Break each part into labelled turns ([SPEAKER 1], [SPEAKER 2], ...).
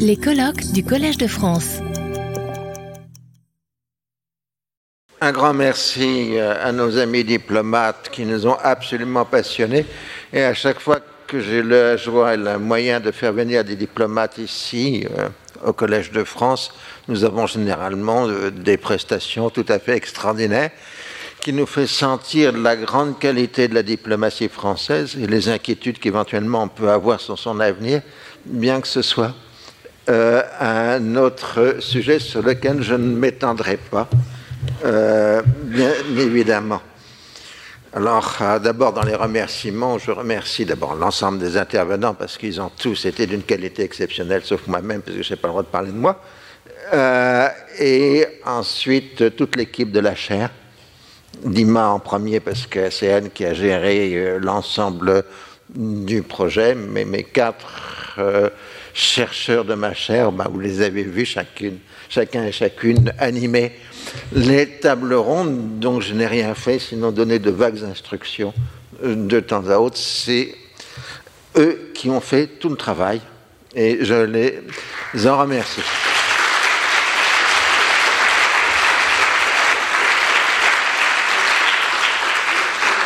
[SPEAKER 1] Les colloques du Collège de France.
[SPEAKER 2] Un grand merci euh, à nos amis diplomates qui nous ont absolument passionnés. Et à chaque fois que j'ai la joie et le moyen de faire venir des diplomates ici, euh, au Collège de France, nous avons généralement euh, des prestations tout à fait extraordinaires qui nous fait sentir la grande qualité de la diplomatie française et les inquiétudes qu'éventuellement on peut avoir sur son avenir, bien que ce soit un autre sujet sur lequel je ne m'étendrai pas. Euh, bien évidemment. Alors, euh, d'abord, dans les remerciements, je remercie d'abord l'ensemble des intervenants parce qu'ils ont tous été d'une qualité exceptionnelle, sauf moi-même, parce que je n'ai pas le droit de parler de moi. Euh, et ensuite, toute l'équipe de la chaire, Dima en premier, parce que c'est elle qui a géré l'ensemble du projet, mais mes quatre chercheurs de ma chaire, bah, vous les avez vus chacune, chacun et chacune animés les tables rondes, dont je n'ai rien fait, sinon donner de vagues instructions euh, de temps à autre, c'est eux qui ont fait tout le travail et je les en remercie.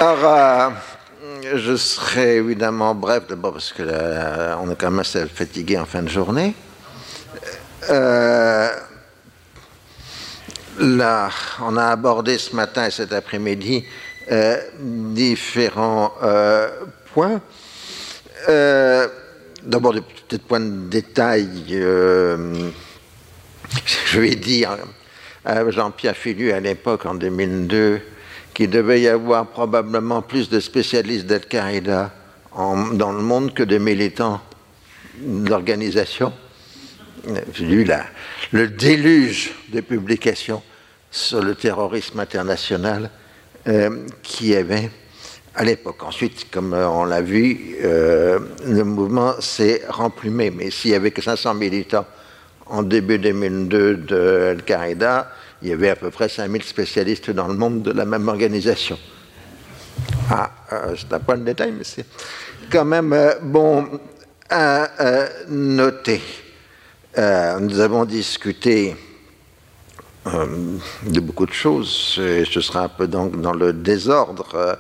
[SPEAKER 2] Alors, euh, je serai évidemment bref, d'abord parce que on est quand même assez fatigué en fin de journée. Euh, Là, on a abordé ce matin et cet après-midi euh, différents euh, points. D'abord, des petits points de détail. je vais dire à Jean-Pierre Filu à l'époque, en 2002, qu'il devait y avoir probablement plus de spécialistes d'Al-Qaïda dans le monde que de militants d'organisation. J'ai lu le déluge de publications sur le terrorisme international euh, qui avait à l'époque. Ensuite, comme euh, on l'a vu, euh, le mouvement s'est remplumé. Mais s'il n'y avait que 500 militants en début 2002 de Al-Qaïda, il y avait à peu près 5000 spécialistes dans le monde de la même organisation. Ah, c'est un point de détail, mais c'est quand même bon à noter. nous avons discuté euh, de beaucoup de choses, et ce sera un peu donc dans le désordre.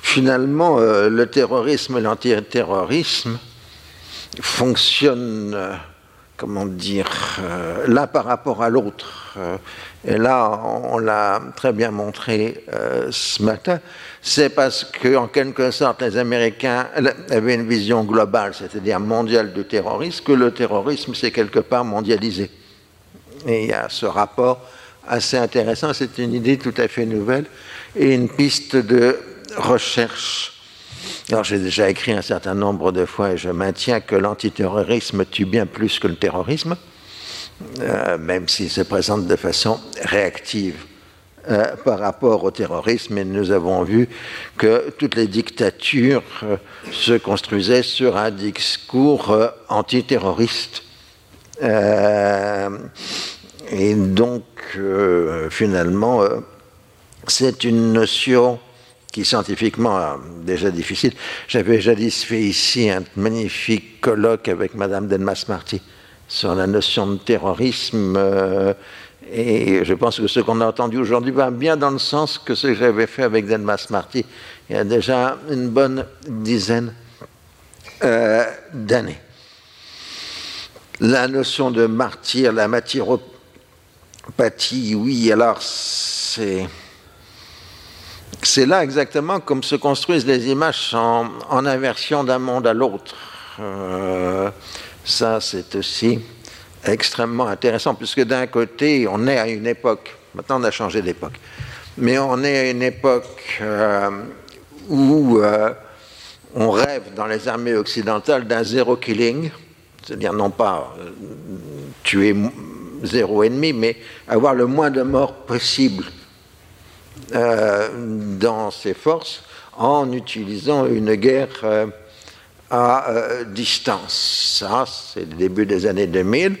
[SPEAKER 2] finalement, euh, le terrorisme et l'antiterrorisme fonctionnent, euh, comment dire, l'un par rapport à l'autre. Et là, on, l'a très bien montré ce matin. C'est parce que, en quelque sorte, les Américains avaient une vision globale, c'est-à-dire mondiale du terrorisme, que le terrorisme s'est quelque part mondialisé. Et il y a ce rapport assez intéressant, c'est une idée tout à fait nouvelle et une piste de recherche. Alors j'ai déjà écrit un certain nombre de fois et je maintiens que l'antiterrorisme tue bien plus que le terrorisme, euh, même s'il se présente de façon réactive. Euh, par rapport au terrorisme, et nous avons vu que toutes les dictatures euh, se construisaient sur un discours antiterroriste. Et donc, euh, finalement, euh, c'est une notion qui scientifiquement est déjà difficile. J'avais jadis fait ici un magnifique colloque avec Madame Delmas Marty sur la notion de terrorisme. Euh, et je pense que ce qu'on a entendu aujourd'hui va bien dans le sens que ce que j'avais fait avec Delmas Marty il y a déjà une bonne dizaine d'années. La notion de martyr, la Paty, oui, alors c'est. C'est là exactement comme se construisent les images en, inversion d'un monde à l'autre. Euh, ça, c'est aussi extrêmement intéressant, puisque d'un côté, on est à une époque, maintenant on a changé d'époque, mais on est à une époque euh, où euh, on rêve dans les armées occidentales d'un zéro killing, c'est-à-dire non pas tuer zéro ennemi, mais avoir le moins de morts possible euh, dans ses forces en utilisant une guerre euh, à euh, distance. Ça, c'est le début des années 2000.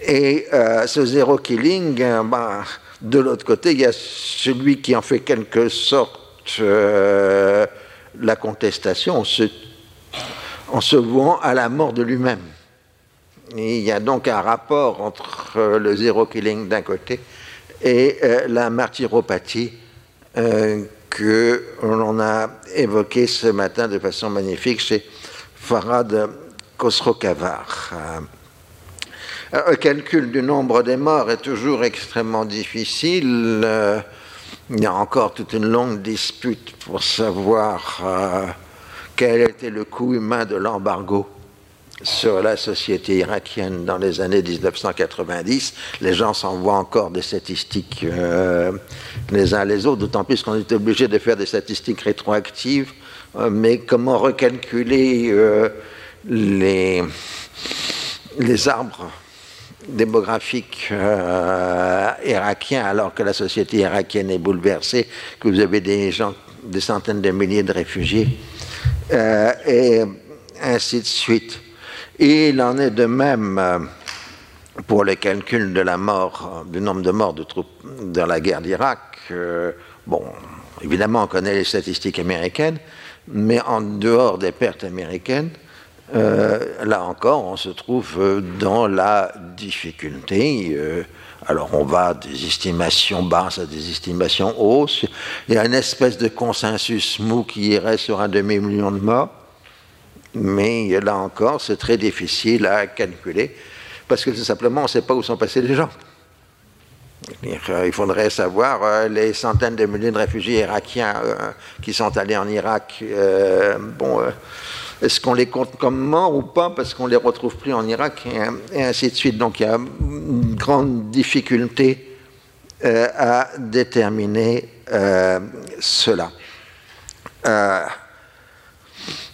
[SPEAKER 2] Et ce zéro killing, ben, de l'autre côté, il y a celui qui en fait quelque sorte la contestation en se, en vouant à la mort de lui-même. Il y a donc un rapport entre le zéro killing d'un côté et la martyropathie que l'on a évoqué ce matin de façon magnifique chez Farad Khosrow-Kavar. Le calcul du nombre des morts est toujours extrêmement difficile. Il y a encore toute une longue dispute pour savoir euh, quel était le coût humain de l'embargo sur la société irakienne dans les années 1990. Les gens s'envoient encore des statistiques euh, les uns les autres, d'autant plus qu'on est obligé de faire des statistiques rétroactives. Euh, mais comment recalculer les, les arbres démographiques irakiens alors que la société irakienne est bouleversée, que vous avez des gens, des centaines de milliers de réfugiés, et ainsi de suite. Et il en est de même euh, pour le calcul de la mort, du nombre de morts de troupes dans la guerre d'Irak. Euh, bon, évidemment, on connaît les statistiques américaines, mais en dehors des pertes américaines, euh, là encore, on se trouve dans la difficulté. alors, on va des estimations basses à des estimations hausses. Il y a une espèce de consensus mou qui irait sur un demi-million de morts. Mais là encore, c'est très difficile à calculer parce que tout simplement, on ne sait pas où sont passés les gens. Il faudrait savoir euh, les centaines de milliers de réfugiés irakiens euh, qui sont allés en Irak. Euh, bon, est-ce qu'on les compte comme morts ou pas parce qu'on ne les retrouve plus en Irak et, ainsi de suite. Donc il y a une grande difficulté à déterminer cela.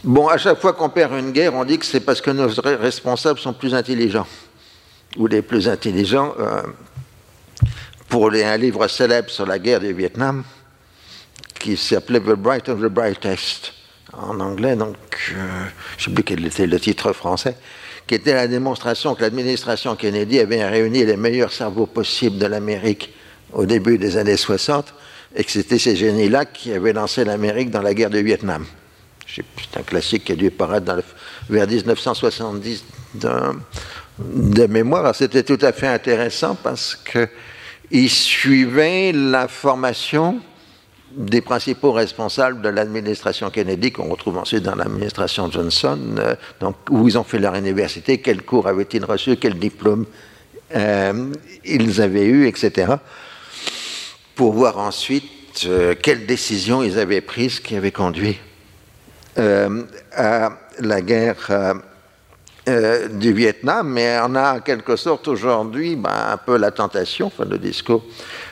[SPEAKER 2] Bon, à chaque fois qu'on perd une guerre, on dit que c'est parce que nos responsables sont plus intelligents, ou les plus intelligents. Euh, pour un livre célèbre sur la guerre du Vietnam, qui s'appelait The Bright of the Brightest, en anglais, donc euh, je ne sais plus quel était le titre français, qui était la démonstration que l'administration Kennedy avait réuni les meilleurs cerveaux possibles de l'Amérique au début des années 60, et que c'était ces génies-là qui avaient lancé l'Amérique dans la guerre du Vietnam. C'est un classique qui a dû paraître vers 1970 de, mémoire. C'était tout à fait intéressant parce qu'il suivait la formation des principaux responsables de l'administration Kennedy, qu'on retrouve ensuite dans l'administration Johnson, euh, donc, où ils ont fait leur université, quels cours avaient-ils reçus, quels diplômes euh, ils avaient eu, etc., pour voir ensuite euh, quelles décisions ils avaient prises qui avaient conduit à la guerre euh, euh, du Vietnam, mais on a en quelque sorte aujourd'hui ben, un peu la tentation, enfin le discours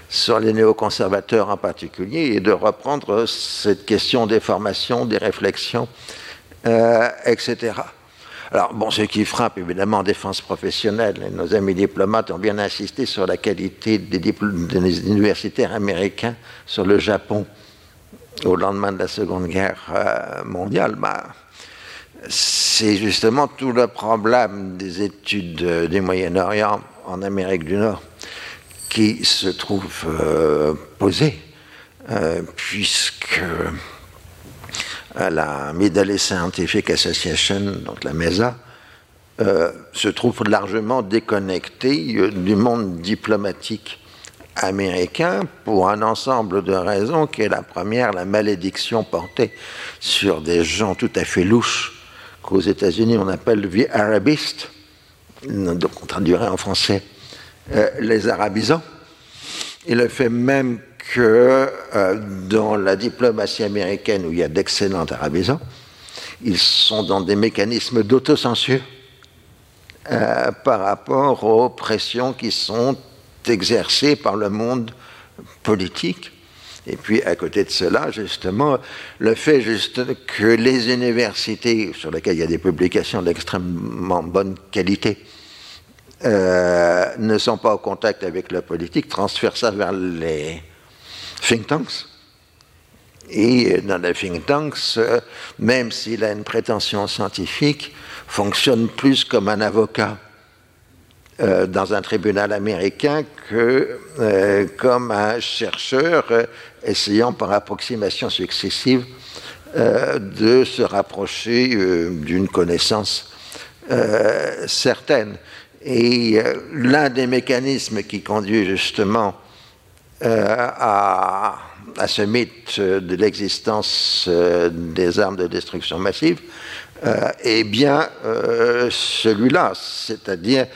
[SPEAKER 2] sur les néoconservateurs en particulier, et de reprendre cette question des formations, des réflexions, etc. Alors, bon, ce qui frappe évidemment en défense professionnelle, et nos amis diplomates ont bien insisté sur la qualité des universitaires américains sur le Japon au lendemain de la Seconde Guerre euh, mondiale, bah, c'est justement tout le problème des études du Moyen-Orient en Amérique du Nord qui se trouve euh, posé, euh, puisque la Middle Scientific Association, donc la MESA, se trouve largement déconnectée du monde diplomatique américain pour un ensemble de raisons qui est la première, la malédiction portée sur des gens tout à fait louches qu'aux États-Unis on appelle the arabistes, donc on traduirait en français euh, les arabisants, et le fait même que euh, dans la diplomatie américaine où il y a d'excellents arabisants, ils sont dans des mécanismes d'autocensure euh, par rapport aux pressions qui sont exercée par le monde politique. Et puis, à côté de cela, justement, le fait que les universités, sur lesquelles il y a des publications d'extrêmement bonne qualité, euh, ne sont pas au contact avec la politique, transfèrent ça vers les think tanks. Et dans les think tanks, euh, même s'il a une prétention scientifique, fonctionne plus comme un avocat euh, dans un tribunal américain que euh, comme un chercheur euh, essayant par approximation successive de se rapprocher d'une connaissance certaine. Et l'un des mécanismes qui conduit justement à, à, ce mythe de l'existence des armes de destruction massive est bien celui-là, c'est-à-dire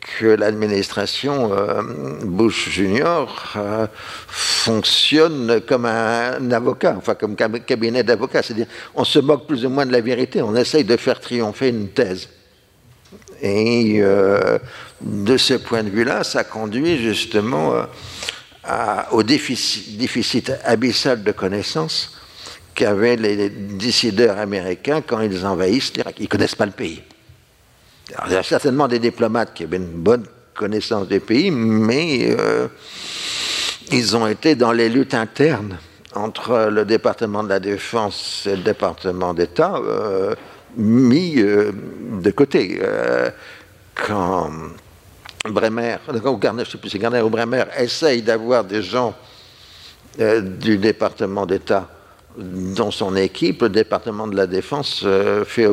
[SPEAKER 2] que l'administration euh, Bush Junior euh, fonctionne comme un avocat, enfin comme cabinet d'avocats. C'est-à-dire, on se moque plus ou moins de la vérité, on essaye de faire triompher une thèse. Et euh, de ce point de vue-là, ça conduit justement au déficit, abyssal de connaissances qu'avaient les décideurs américains quand ils envahissent l'Irak. Ils ne connaissent pas le pays il y a certainement des diplomates qui avaient une bonne connaissance du pays, mais euh, ils ont été dans les luttes internes entre le département de la Défense et le département d'État euh, mis euh, de côté. quand Bremer, ou Garner, je sais plus si Garner ou Bremer, essaye d'avoir des gens du département d'État dans son équipe, le département de la Défense fait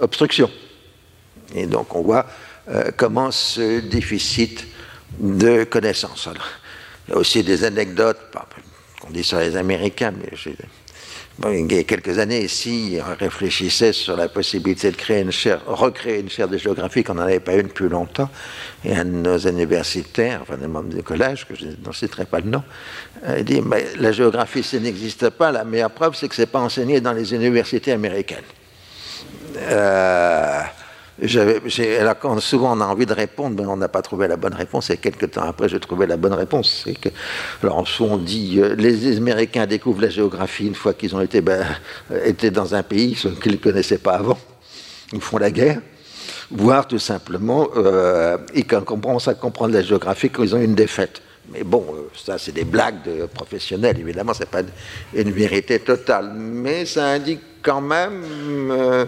[SPEAKER 2] obstruction. Et donc on voit euh, comment ce déficit de connaissances. il y a aussi des anecdotes, qu'on dit sur les Américains, il y a quelques années ici, on réfléchissait sur la possibilité de recréer une chaire de géographie qu'on n'en avait pas une depuis longtemps. Et un de nos universitaires, enfin des membres du collège, que je n'en citerai pas le nom, a dit mais la géographie, ça n'existe pas. La meilleure preuve, c'est que ce n'est pas enseigné dans les universités américaines. Euh, elle souvent on a envie de répondre, mais on n'a pas trouvé la bonne réponse. Et quelques temps après, j'ai trouvé la bonne réponse. C'est que, alors, on dit, euh, les Américains découvrent la géographie une fois qu'ils ont été, ben, été dans un pays qu'ils ne connaissaient pas avant. Ils font la guerre. Voire tout simplement, euh, ils commencent à comprendre la géographie quand ils ont une défaite. Mais bon, euh, ça, c'est des blagues de professionnels, évidemment, ce n'est pas une vérité totale. Mais ça indique quand même euh,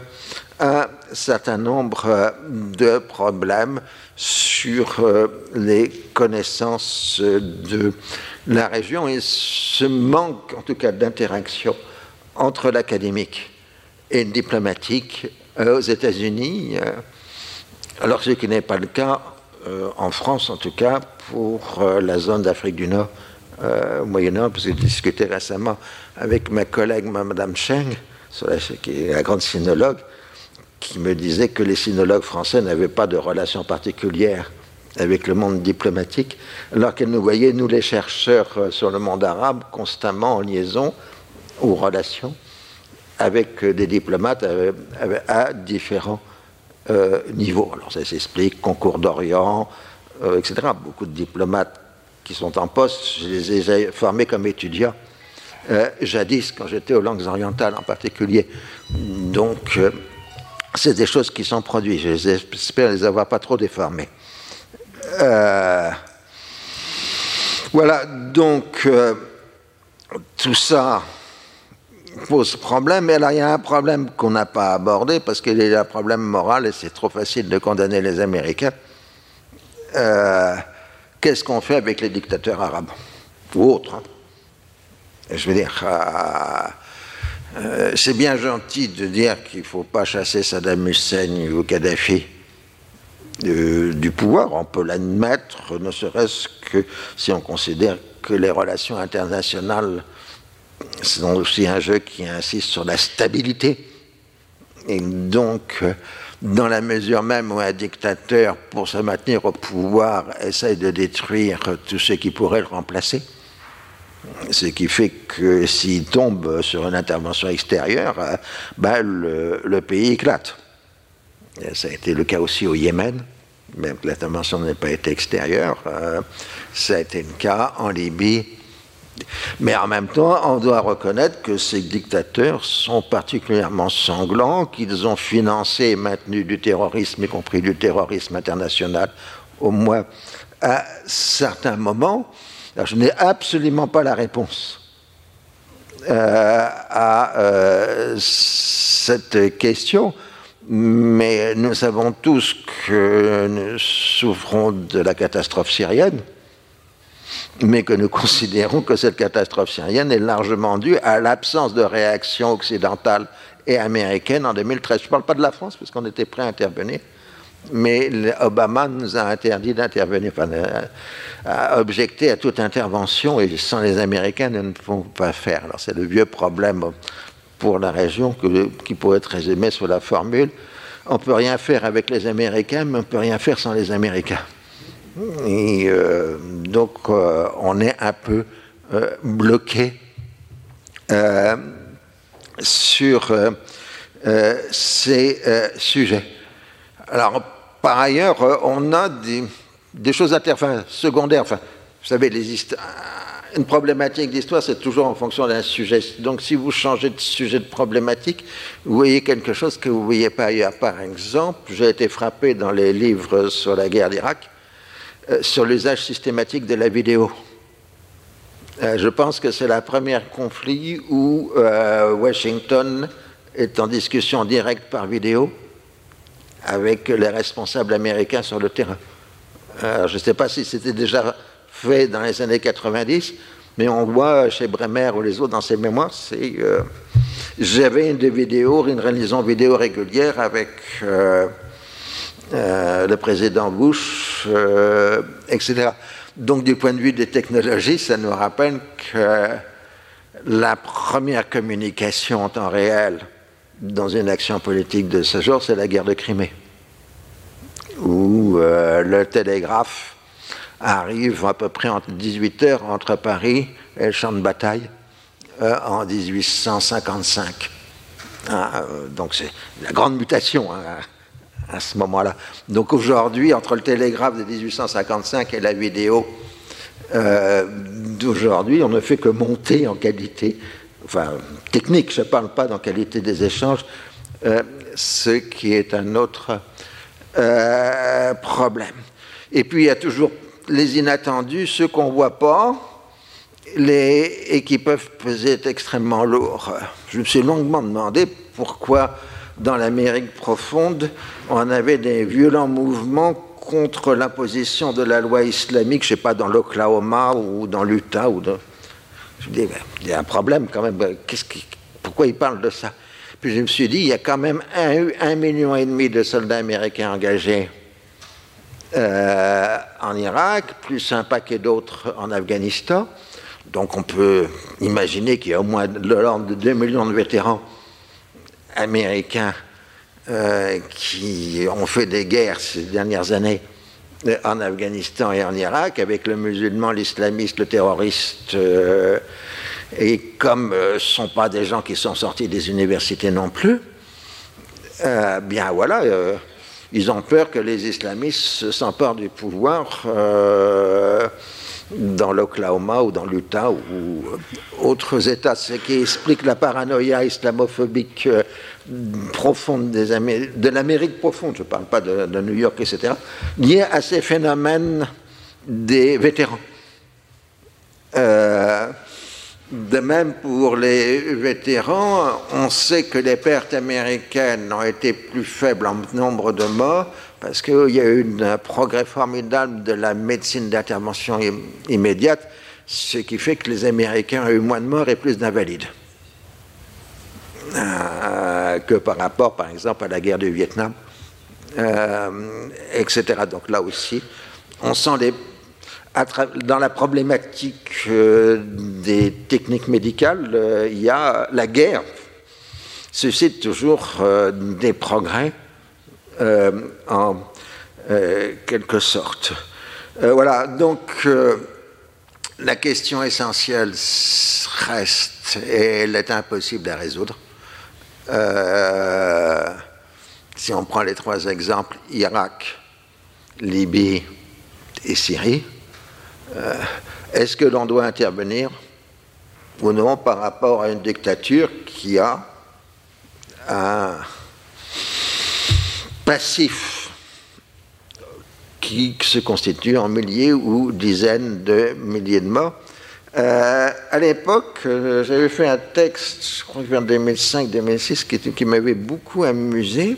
[SPEAKER 2] un certain nombre euh, de problèmes sur euh, les connaissances de la région. Et ce manque, en tout cas, d'interaction entre l'académique et le diplomatique aux États-Unis, alors ce qui n'est pas le cas en France, en tout cas, pour la zone d'Afrique du Nord, au Moyen-Orient, parce que j'ai discuté récemment avec ma collègue Mme Cheng, qui est la grande sinologue, qui me disait que les sinologues français n'avaient pas de relation particulière avec le monde diplomatique, alors qu'elle nous voyait, nous les chercheurs euh, sur le monde arabe, constamment en liaison ou relations avec euh, des diplomates euh, à, différents niveaux. Alors ça s'explique, concours d'Orient, etc. Beaucoup de diplomates qui sont en poste, je les ai formés comme étudiants jadis, quand j'étais aux langues orientales en particulier. Donc, c'est des choses qui sont produites. J'espère les avoir pas trop déformées. Euh, voilà, donc, tout ça pose problème. Mais là, il y a un problème qu'on n'a pas abordé parce qu'il a un problème moral et c'est trop facile de condamner les Américains. Qu'est-ce qu'on fait avec les dictateurs arabes ou autres? Je veux dire, euh, euh, c'est bien gentil de dire qu'il ne faut pas chasser Saddam Hussein ou Kadhafi du pouvoir. On peut l'admettre, ne serait-ce que si on considère que les relations internationales sont aussi un jeu qui insiste sur la stabilité. Et donc, dans la mesure même où un dictateur, pour se maintenir au pouvoir, essaye de détruire tout ce qui pourrait le remplacer, ce qui fait que s'il tombe sur une intervention extérieure, euh, ben, le, pays éclate. ça a été le cas aussi au Yémen, même que l'intervention n'a pas été extérieure. Euh, ça a été le cas en Libye. Mais en même temps, on doit reconnaître que ces dictateurs sont particulièrement sanglants, qu'ils ont financé et maintenu du terrorisme, y compris du terrorisme international, au moins à certains moments je n'ai absolument pas la réponse euh, à euh, cette question, mais nous savons tous que nous souffrons de la catastrophe syrienne, mais que nous considérons que cette catastrophe syrienne est largement due à l'absence de réaction occidentale et américaine en 2013. Je ne parle pas de la France, parce qu'on était prêt à intervenir, mais Obama nous a interdit d'intervenir, enfin, a objecté à toute intervention, et sans les Américains, nous ne pouvons pas faire. Alors c'est le vieux problème pour la région qui pourrait être résumé sous la formule on ne peut rien faire avec les Américains, mais on ne peut rien faire sans les Américains. Et euh, donc euh, on est un peu euh, bloqué sur ces sujets. Alors par ailleurs, on a des, choses secondaires. Enfin, vous savez, les une problématique d'histoire, c'est toujours en fonction d'un sujet. Donc, si vous changez de sujet de problématique, vous voyez quelque chose que vous ne voyez pas ailleurs. Par exemple, j'ai été frappé dans les livres sur la guerre d'Irak euh, sur l'usage systématique de la vidéo. Euh, je pense que c'est la première conflit où euh, Washington est en discussion directe par vidéo avec les responsables américains sur le terrain. je ne sais pas si c'était déjà fait dans les années 90, mais on voit chez Bremer ou les autres dans ses mémoires, c'est euh, j'avais des vidéos, une réalisation vidéo régulière avec euh, euh, le président Bush, etc. Donc du point de vue des technologies, ça nous rappelle que la première communication en temps réel dans une action politique de ce genre, c'est la guerre de Crimée, où le télégraphe arrive à peu près entre 18 heures entre Paris et le champ de bataille euh, en 1855. Ah, euh, donc c'est la grande mutation hein, à ce moment-là. Donc aujourd'hui, entre le télégraphe de 1855 et la vidéo euh, d'aujourd'hui, on ne fait que monter en qualité, enfin technique, je ne parle pas d'en qualité des échanges, ce qui est un autre problème. Et puis il y a toujours les inattendus, ceux qu'on ne voit pas, les, et qui peuvent peser extrêmement lourd. Je me suis longuement demandé pourquoi dans l'Amérique profonde, on avait des violents mouvements contre l'imposition de la loi islamique, je ne sais pas, dans l'Oklahoma ou dans l'Utah. Ou Je me dis, il y a un problème quand même, pourquoi ils parlent de ça? Puis je me suis dit, il y a quand même un, million et demi de soldats américains engagés euh, en Irak, plus un paquet d'autres en Afghanistan. Donc on peut imaginer qu'il y a au moins l'ordre de 2 millions de vétérans américains euh, qui ont fait des guerres ces dernières années en Afghanistan et en Irak, avec le musulman, l'islamiste, le terroriste. et comme ce ne sont pas des gens qui sont sortis des universités non plus, bien voilà ils ont peur que les islamistes s'emparent du pouvoir euh, dans l'Oklahoma ou dans l'Utah ou autres États, ce qui explique la paranoïa islamophobique euh, profonde de l'Amérique profonde, je ne parle pas de, New York, etc., liée à ces phénomènes des vétérans. Euh, de même, pour les vétérans, on sait que les pertes américaines ont été plus faibles en nombre de morts parce qu'il y a eu un progrès formidable de la médecine d'intervention immédiate, ce qui fait que les Américains ont eu moins de morts et plus d'invalides euh, que par rapport, par exemple, à la guerre du Vietnam, euh, etc. Donc là aussi, on sent les dans la problématique euh, des techniques médicales, il y a la guerre suscite toujours des progrès en quelque sorte. voilà, donc la question essentielle reste et elle est impossible à résoudre. si on prend les trois exemples, Irak, Libye et Syrie, euh, est-ce que l'on doit intervenir ou non par rapport à une dictature qui a un passif qui se constitue en milliers ou dizaines de milliers de morts. Euh, à l'époque, euh, j'avais fait un texte, je crois que vers 2005-2006, qui, qui m'avait beaucoup amusé.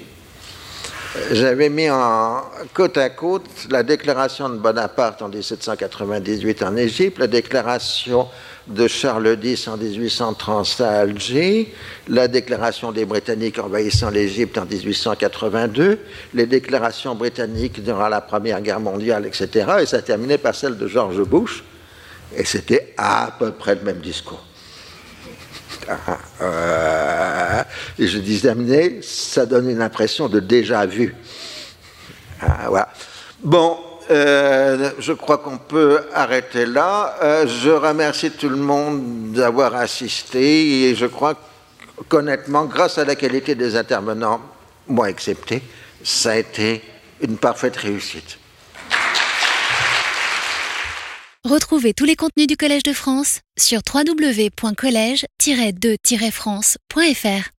[SPEAKER 2] J'avais mis en côte à côte la déclaration de Bonaparte en 1798 en Égypte, la déclaration de Charles X en 1830 à Alger, la déclaration des Britanniques envahissant l'Égypte en 1882, les déclarations britanniques durant la Première Guerre mondiale, etc. Et ça terminait par celle de George Bush, et c'était à peu près le même discours. Ah, euh, et je disais, ça donne une impression de déjà vu. Ah, voilà. Bon, euh, je crois qu'on peut arrêter là. Euh, je remercie tout le monde d'avoir assisté et je crois qu'honnêtement, grâce à la qualité des intervenants, moi accepté, ça a été une parfaite réussite.
[SPEAKER 1] Retrouvez tous les contenus du Collège de France sur www.colège-2-france.fr.